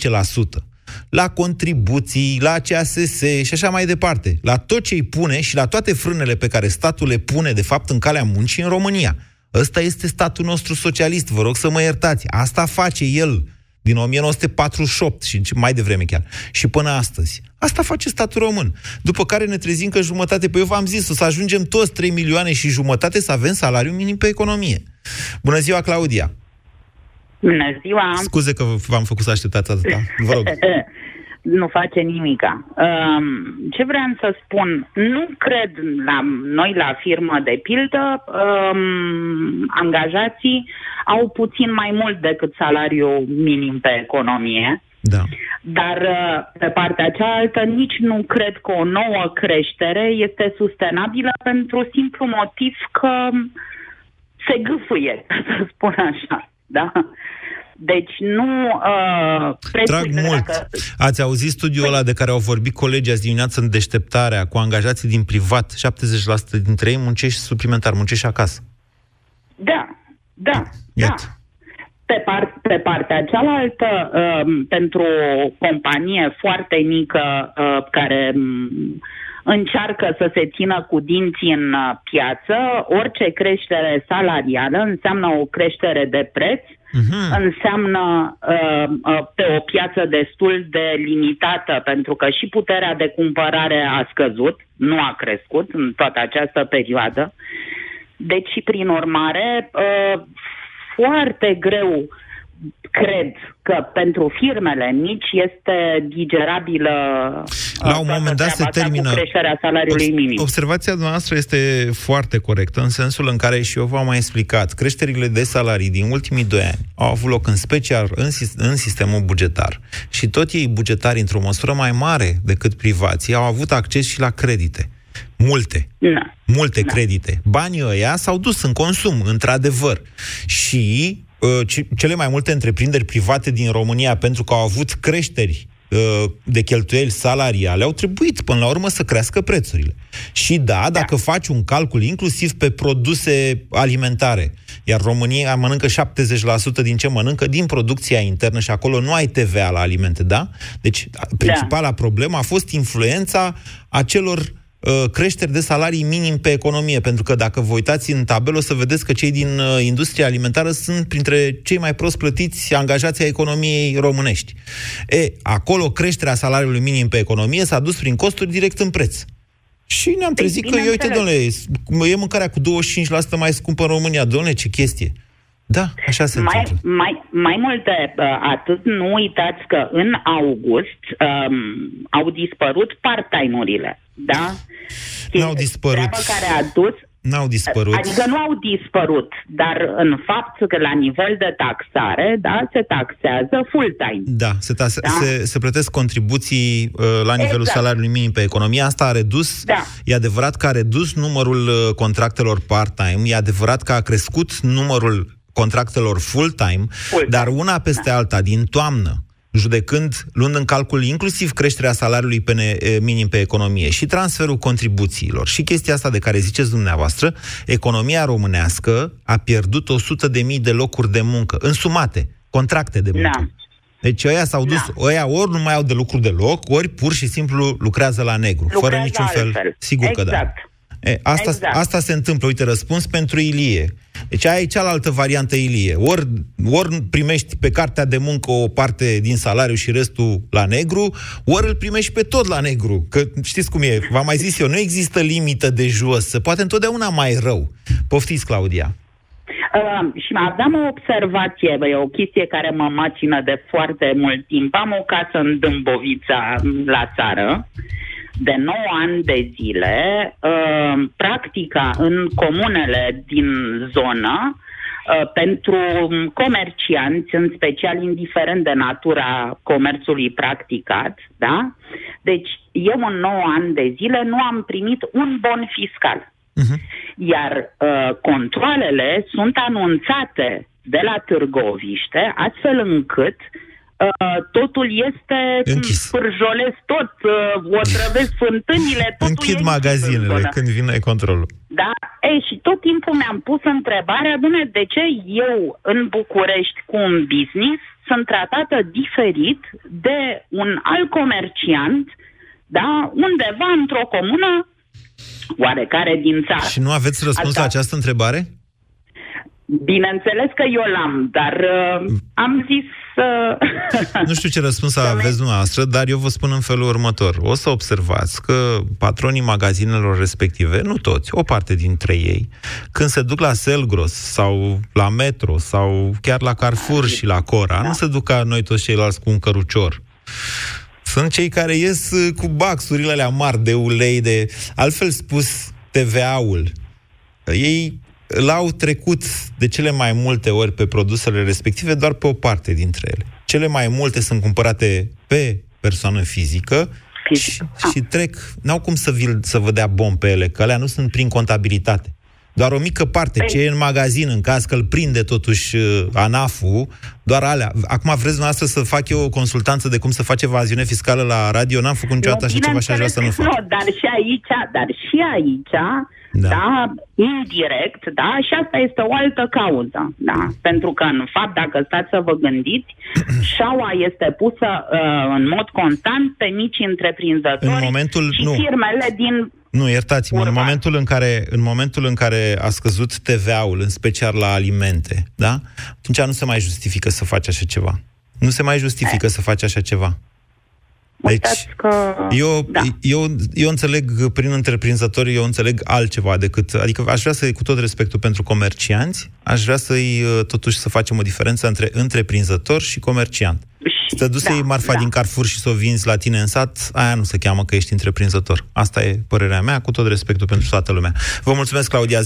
Speaker 4: 10% la contribuții, la CASS și așa mai departe. La tot ce îi pune și la toate frânele pe care statul le pune, de fapt, în calea muncii în România. Ăsta este statul nostru socialist, vă rog să mă iertați. Asta face el din 1948 și mai devreme chiar. Și până astăzi. Asta face statul român. După care ne trezim că jumătate, pe eu v-am zis, o să ajungem toți 3 milioane și jumătate să avem salariu minim pe economie. Bună ziua, Claudia!
Speaker 22: Bună ziua!
Speaker 4: Scuze că v-am făcut să așteptați atâta. Vă rog. [laughs]
Speaker 22: nu face nimica. Um, ce vreau să spun? Nu cred la noi la firmă de pildă, um, angajații au puțin mai mult decât salariul minim pe economie.
Speaker 4: Da.
Speaker 22: Dar uh, pe partea cealaltă nici nu cred că o nouă creștere este sustenabilă pentru simplu motiv că se gâfâie, [laughs] să spun așa. Da? Deci nu... Uh,
Speaker 4: Trag mult. Dacă... Ați auzit studiul păi... ăla de care au vorbit colegii azi dimineață în deșteptarea cu angajații din privat, 70% dintre ei muncești suplimentar, muncești acasă.
Speaker 22: Da, da, Iată. da. Pe, par- pe partea cealaltă, uh, pentru o companie foarte mică uh, care um, încearcă să se țină cu dinții în uh, piață, orice creștere salarială înseamnă o creștere de preț, uh-huh. înseamnă uh, uh, pe o piață destul de limitată, pentru că și puterea de cumpărare a scăzut, nu a crescut în toată această perioadă. Deci, prin urmare, uh, foarte greu cred că pentru firmele mici este digerabilă
Speaker 4: la un moment dat se termină
Speaker 22: creșterea salariului minim.
Speaker 4: Observația noastră este foarte corectă în sensul în care și eu v-am mai explicat, creșterile de salarii din ultimii doi ani au avut loc în special în, în sistemul bugetar și tot ei bugetari într-o măsură mai mare decât privații au avut acces și la credite. Multe.
Speaker 22: Da.
Speaker 4: Multe da. credite. Banii ăia s-au dus în consum, într-adevăr. Și uh, cele mai multe întreprinderi private din România, pentru că au avut creșteri uh, de cheltuieli salariale, au trebuit până la urmă să crească prețurile. Și da, dacă da. faci un calcul inclusiv pe produse alimentare, iar România mănâncă 70% din ce mănâncă din producția internă și acolo nu ai TVA la alimente, da? Deci, principala da. problemă a fost influența acelor Uh, creșteri de salarii minim pe economie, pentru că dacă vă uitați în tabel o să vedeți că cei din uh, industria alimentară sunt printre cei mai prost plătiți angajații a economiei românești. E, acolo creșterea salariului minim pe economie s-a dus prin costuri direct în preț. Și ne-am trezit că, uite, domnule, e mâncarea cu 25% mai scumpă în România. Domnule, ce chestie! Da, așa se
Speaker 22: mai,
Speaker 4: întâmplă.
Speaker 22: Mai, mai multe, uh, atât nu uitați că în august um, au dispărut part-time-urile, da?
Speaker 4: N-au dispărut.
Speaker 22: Treabă care a dus
Speaker 4: N-au dispărut.
Speaker 22: Adică nu au dispărut, dar în fapt că la nivel de taxare, da, se taxează full-time.
Speaker 4: Da, se, ta-
Speaker 22: Da?
Speaker 4: se, se plătesc contribuții uh, la nivelul
Speaker 22: Exact.
Speaker 4: salariului minim pe economie. Asta a redus,
Speaker 22: Da.
Speaker 4: e adevărat că a redus numărul uh, contractelor part-time, e adevărat că a crescut numărul contractelor full-time, dar una peste alta, din toamnă, judecând, luând în calcul inclusiv creșterea salariului pe ne, e, minim pe economie și transferul contribuțiilor și chestia asta de care ziceți dumneavoastră, economia românească a pierdut 100 de mii de locuri de muncă, însumate, contracte de muncă.
Speaker 22: Da.
Speaker 4: Deci ăia s-au dus, da. ăia ori nu mai au de lucru deloc, ori pur și simplu lucrează la negru, fără
Speaker 22: Lucrează
Speaker 4: niciun fel.
Speaker 22: altfel.
Speaker 4: Sigur că da.
Speaker 22: Exact.
Speaker 4: E, asta,
Speaker 22: Exact.
Speaker 4: asta se întâmplă. Uite, răspuns pentru Ilie. Deci aia e cealaltă variantă, Ilie. Ori, ori primești pe cartea de muncă o parte din salariu și restul la negru, ori îl primești pe tot la negru. Că știți cum e, v-am mai zis eu, nu există limită de jos. Se poate întotdeauna mai rău. Poftiți, Claudia.
Speaker 22: Uh, și aveam o observație, bă, e o chestie care mă macină de foarte mult timp. Am o casă în Dâmbovița, la țară, de 9 ani de zile. Uh, practica în comunele din zonă uh, pentru comercianți, în special indiferent de natura comerțului practicat, da? Deci, eu în 9 ani de zile nu am primit un bon fiscal. Iar uh, controlele sunt anunțate de la Târgoviște, astfel încât uh, totul este
Speaker 4: Închis.
Speaker 22: spârjolesc tot, uh, otrăvesc fântânile, totul
Speaker 4: Închid
Speaker 22: e închis în
Speaker 4: magazinele
Speaker 22: zonă.
Speaker 4: când vine controlul.
Speaker 22: Da? Ei, și tot timpul mi-am pus întrebarea, dumne, de ce eu în București cu un business sunt tratată diferit de un alt comerciant, da, undeva într-o comună oarecare din țară.
Speaker 4: Și nu aveți răspuns
Speaker 22: Asta-
Speaker 4: la această întrebare?
Speaker 22: Bineînțeles că eu l-am, dar uh, am zis uh, [laughs]
Speaker 4: Nu știu ce răspuns aveți dumneavoastră, dar eu vă spun în felul următor. O să observați că patronii magazinelor respective, nu toți, o parte dintre ei, când se duc la Selgros sau la Metro sau chiar la Carrefour și la Cora, nu se duc ca noi toți ceilalți cu un cărucior. Sunt cei care ies uh, cu baxurile alea mari de ulei, de... Altfel spus, TVA-ul. Ei l-au trecut de cele mai multe ori pe produsele respective, doar pe o parte dintre ele. Cele mai multe sunt cumpărate pe persoană fizică și, și trec, n-au cum să, vi să vă dea bom pe ele, că alea nu sunt prin contabilitate. Doar o mică parte, ce e în magazin, în caz că îl prinde totuși uh, ANAF-ul, doar alea. Acum vreți dumneavoastră să fac eu o consultanță de cum să face evaziune fiscală la radio? N-am făcut niciodată așa ceva și aș vrea să nu fac.
Speaker 22: Nu, dar și aici, dar și aici, da. da, indirect, da, și asta este o altă cauză, da. Pentru că, în fapt, dacă stați să vă gândiți, [clears throat] șaua este pusă uh, în mod constant pe mici întreprinzători
Speaker 4: În momentul-
Speaker 22: și
Speaker 4: nu.
Speaker 22: firmele din
Speaker 4: Nu, iertați-mă, în momentul în, care, în momentul în care a scăzut TVA-ul, în special la alimente, da? Atunci nu se mai justifică să faci așa ceva. Nu se mai justifică să faci așa ceva. Deci,
Speaker 22: că...
Speaker 4: eu, da. eu, eu înțeleg, prin întreprinzători, eu înțeleg altceva decât... Adică aș vrea să, cu tot respectul pentru comercianți, aș vrea să-i, uh, totuși, să facem o diferență între întreprinzător și comerciant. Să duci să iei marfa din Carrefour și să o vinzi la tine în sat, aia nu se cheamă că ești întreprinzător. Asta e părerea mea, cu tot respectul pentru toată lumea. Vă mulțumesc, Claudia. 0372069599.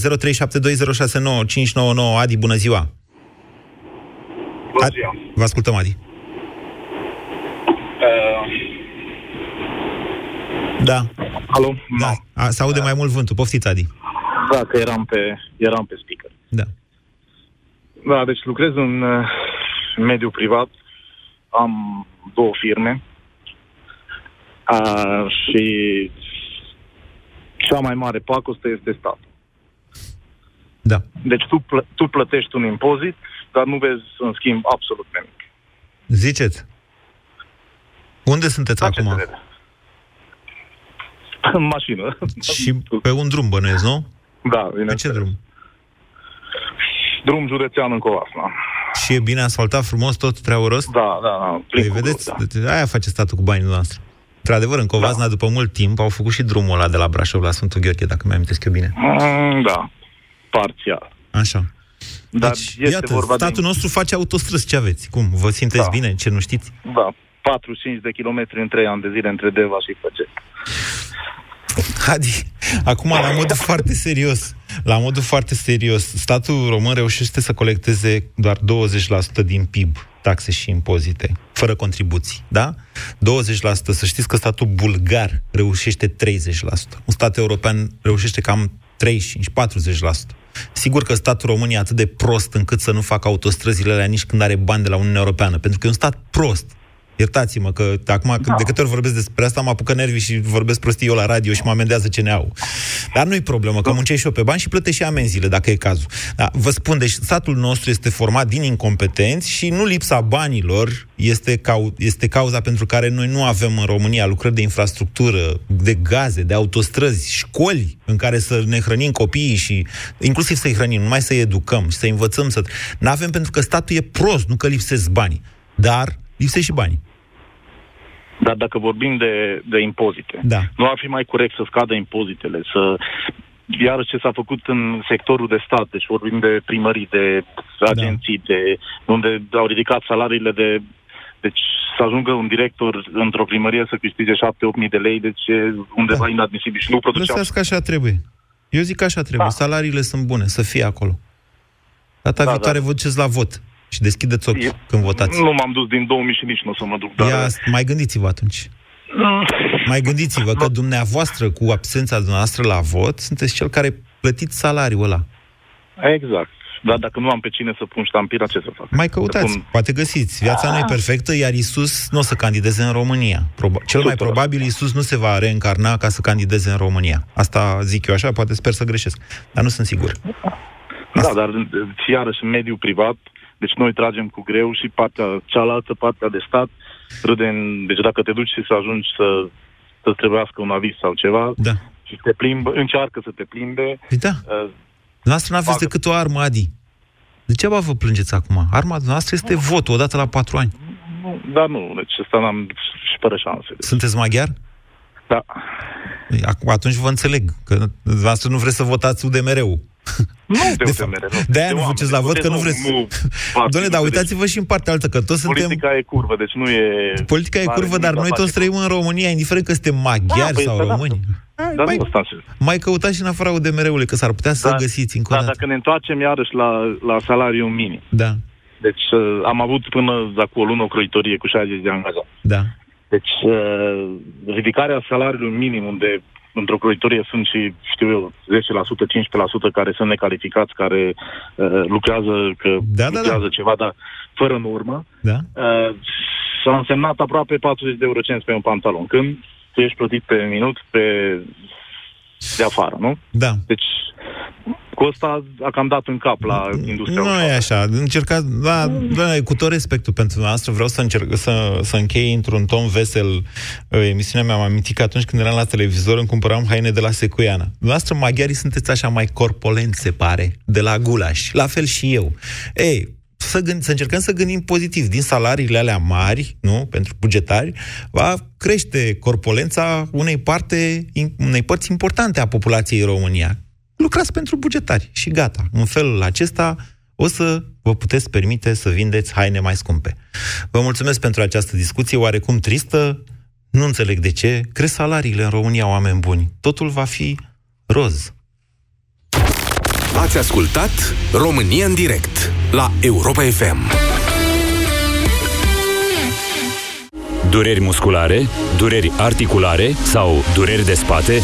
Speaker 4: Adi, bună ziua!
Speaker 23: Bună ziua!
Speaker 4: Vă ascultăm, Adi.
Speaker 23: Uh,
Speaker 4: Da.
Speaker 23: Alo?
Speaker 4: Da. A, se aude mai mult vântul. Poftiți, Adi.
Speaker 23: da, că eram pe, eram pe speaker.
Speaker 4: Da.
Speaker 23: Da, deci lucrez în uh, mediul privat, am două firme uh, și cea mai mare pacostă este statul.
Speaker 4: Da.
Speaker 23: Deci tu, plă- tu plătești un impozit, dar nu vezi în schimb absolut nimic.
Speaker 4: Ziceți. Unde sunteți acum? [laughs]
Speaker 23: În mașină.
Speaker 4: Și pe un drum bănuiesc, nu?
Speaker 23: Da,
Speaker 4: Pe ce drum?
Speaker 23: Drum județean în Covasna.
Speaker 4: Și e bine asfaltat frumos tot treauros?
Speaker 23: Da, da, da.
Speaker 4: Păi, vedeți, da. aia face statul cu banii noastre. Într-adevăr, în Covasna, da. după mult timp, au făcut și drumul ăla de la Brașov la Sfântul Gheorghe, dacă mi-am amintesc eu bine.
Speaker 23: Mm, da, parțial.
Speaker 4: Așa.
Speaker 23: Dar
Speaker 4: deci,
Speaker 23: este
Speaker 4: iată,
Speaker 23: vorba
Speaker 4: statul
Speaker 23: de...
Speaker 4: nostru face autostrăzi. Ce aveți? Cum? Vă simteți
Speaker 23: Da.
Speaker 4: bine? Ce nu știți?
Speaker 23: Da, 4-5 de kilometri în 3 ani de zile între Deva și Făget.
Speaker 4: Adi, acum, la modul foarte serios, la modul foarte serios, statul român reușește să colecteze doar 20% din PIB, taxe și impozite, fără contribuții, da? 20%, să știți că statul bulgar reușește 30%. Un stat european reușește cam 35-40%. Sigur că statul român e atât de prost încât să nu facă autostrăzile alea nici când are bani de la Uniunea Europeană, pentru că e un stat prost. Iertați-mă că acum, da. de câte ori vorbesc despre asta, mă apucă nervii și vorbesc prostii eu la radio și mă amendează CNA-ul. Dar nu-i problemă, că muncești și eu pe bani și plătești și amenziile, dacă e cazul. Da, vă spun, deci statul nostru este format din incompetenți și nu lipsa banilor este, cau- este cauza pentru care noi nu avem în România lucrări de infrastructură, de gaze, de autostrăzi, școli în care să ne hrănim copiii și inclusiv să-i hrănim, numai să-i educăm și să învățăm să... Nu avem pentru că statul e prost, nu că lipsesc banii. Dar lipsesc și banii.
Speaker 23: Dar dacă vorbim de, de impozite,
Speaker 4: da.
Speaker 23: nu ar fi mai corect să scadă impozitele, să iar ce s-a făcut în sectorul de stat, deci vorbim de primării, de agenții, da. de unde au ridicat salariile de deci să ajungă un director într-o primărie să câștige 7-8 mii de lei, deci e undeva da. inadmisibil și nu produceau.
Speaker 4: Lăsați că așa trebuie. Eu zic că așa trebuie. Da. Salariile sunt bune, să fie acolo. Data da, viitoare da. vă duceți la vot și deschideți ochii
Speaker 23: E-
Speaker 4: când votați.
Speaker 23: Nu m-am dus din 2000 și nici nu o să mă duc. Dar...
Speaker 4: Ia, mai gândiți-vă atunci. Mai gândiți-vă că dumneavoastră, cu absența dumneavoastră la vot, sunteți cel care plătiți salariul ăla.
Speaker 23: Exact. Dar dacă nu am pe cine să pun ștampila, ce să fac?
Speaker 4: Mai căutați,
Speaker 23: Să pun...
Speaker 4: poate găsiți. Viața nu e perfectă, iar Isus nu o să candideze în România. Proba- cel mai probabil Isus nu se va reîncarna ca să candideze în România. Asta zic eu așa, poate sper să greșesc. Dar nu sunt sigur.
Speaker 23: Da, dar și iarăși în mediul privat, deci noi tragem cu greu și partea cealaltă, partea de stat, râde în... Deci dacă te duci și să ajungi să să trebuiască un aviz sau ceva
Speaker 4: da.
Speaker 23: și te plimbă, încearcă să te plimbe.
Speaker 4: Păi da.
Speaker 23: Uh,
Speaker 4: Noastră nu aveți decât o armă, Adi. Degeaba vă plângeți acum. Arma noastră este votul, odată la patru ani.
Speaker 23: nu, dar nu, deci ăsta n-am și fără șanse.
Speaker 4: Sunteți maghiar?
Speaker 23: Da.
Speaker 4: Acum, atunci vă înțeleg, că dumneavoastră nu vreți să votați UDMR-ul. [laughs]
Speaker 23: Nu de,
Speaker 4: De
Speaker 23: UTMR, nu.
Speaker 4: De-aia
Speaker 23: De
Speaker 4: nu
Speaker 23: oameni,
Speaker 4: duceți la
Speaker 23: de
Speaker 4: vot, că nu
Speaker 23: nu-
Speaker 4: vreți...
Speaker 23: nu [laughs]
Speaker 4: Doamne, dar uitați-vă și în partea altă, că toți suntem...
Speaker 23: Politica e curvă, deci nu e...
Speaker 4: Politica e
Speaker 23: n-are
Speaker 4: curvă,
Speaker 23: nimic
Speaker 4: dar
Speaker 23: de a
Speaker 4: noi
Speaker 23: face
Speaker 4: toți trăim în România, indiferent că suntem maghiari
Speaker 23: păi,
Speaker 4: sau
Speaker 23: da, da.
Speaker 4: români.
Speaker 23: Dar
Speaker 4: mai,
Speaker 23: nu ăsta în
Speaker 4: mai căutați și în afara UDMR-ului, că s-ar putea să
Speaker 23: Da,
Speaker 4: găsiți încă o
Speaker 23: Dar
Speaker 4: dată.
Speaker 23: dacă ne întoarcem iarăși la, la salariul minim.
Speaker 4: Da,
Speaker 23: Deci uh, am avut până acum o lună o croitorie cu 60 de angajați.
Speaker 4: da.
Speaker 23: Deci uh, ridicarea salariului minim unde într-o croitorie sunt și, știu eu, 10%, 15% care sunt necalificați, care uh, lucrează, că
Speaker 4: Da, da,
Speaker 23: lucrează ceva, dar fără normă.
Speaker 4: Da.
Speaker 23: Uh, s-a însemnat aproape 40 de eurocenți pe un pantalon. Când tu ești plătit pe minut pe de afară, nu?
Speaker 4: Da.
Speaker 23: Deci, cu asta a cam dat în cap la industria
Speaker 4: Nu e așa. Încercați, da, da, cu tot respectul pentru noastră, vreau să încerc să, să închei într-un ton vesel uh, emisiunea mea. Am amintit că atunci când eram la televizor îmi cumpăram haine de la Secuiana. Noastră, maghiarii, sunteți așa mai corpolenți, se pare, de la gulaș. La fel și eu. Ei, să, gând, să încercăm să gândim pozitiv. Din salariile alea mari, nu, pentru bugetari, va crește corpolența unei, parte, unei părți importante a populației în România. Lucrați pentru bugetari și gata. În felul acesta o să vă puteți permite să vindeți haine mai scumpe. Vă mulțumesc pentru această discuție oarecum tristă. Nu înțeleg de ce. Cresc salariile în România, oameni buni. Totul va fi roz.
Speaker 15: Ați ascultat România în direct la Europa FM.
Speaker 24: Dureri musculare, dureri articulare sau dureri de spate?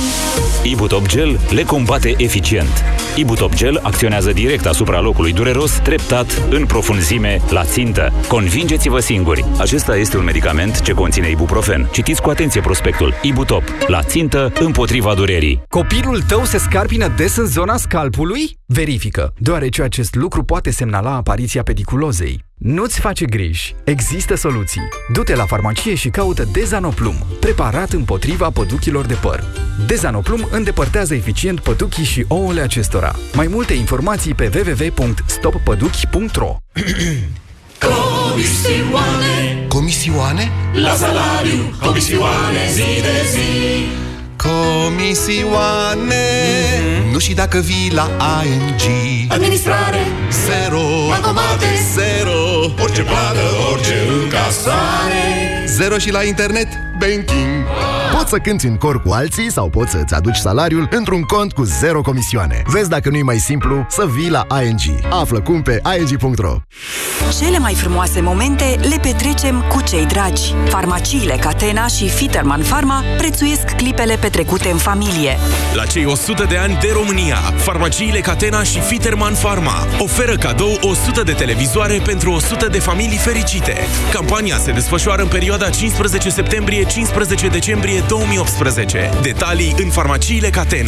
Speaker 24: Ibutop Gel le combate eficient. Ibutop Gel acționează direct asupra locului dureros, treptat, în profunzime, la țintă. Convingeți-vă singuri! Acesta este un medicament ce conține ibuprofen. Citiți cu atenție prospectul. Ibutop. La țintă, împotriva durerii.
Speaker 25: Copilul tău se scarpină des în zona scalpului? Verifică, deoarece acest lucru poate semnala apariția pediculozei. Nu-ți face griji. Există soluții. Du-te la farmacie și caută Dezanoplum, preparat împotriva păduchilor de păr. Dezanoplum îndepărtează eficient păduchii și ouăle acestora. Mai multe informații pe www.stoppăduchi.ro
Speaker 26: Comisioane.
Speaker 15: Comisioane?
Speaker 26: La salariu. Comisioane zi de zi.
Speaker 15: Comisioane? Nu
Speaker 27: și dacă vii la ING
Speaker 26: Administrare.
Speaker 27: Zero.
Speaker 26: Bankomate
Speaker 27: Zero.
Speaker 26: Orice plată, orice încasare.
Speaker 27: Zero și la internet. Banking
Speaker 28: Poți să cânti în cor cu alții sau poți să-ți aduci salariul într-un cont cu zero comisioane. Vezi dacă nu e mai simplu să vii la ING. Află cum pe ing.ro
Speaker 29: Cele mai frumoase momente le petrecem cu cei dragi. Farmaciile Catena și Fiterman Pharma prețuiesc clipele petrecute în familie.
Speaker 30: La cei 100 de ani de România, farmaciile Catena și Fiterman Pharma oferă cadou 100 de televizoare pentru 100 de familii fericite. Campania se desfășoară în perioada 15 septembrie-15 decembrie 2018. Detalii în farmaciile Catena.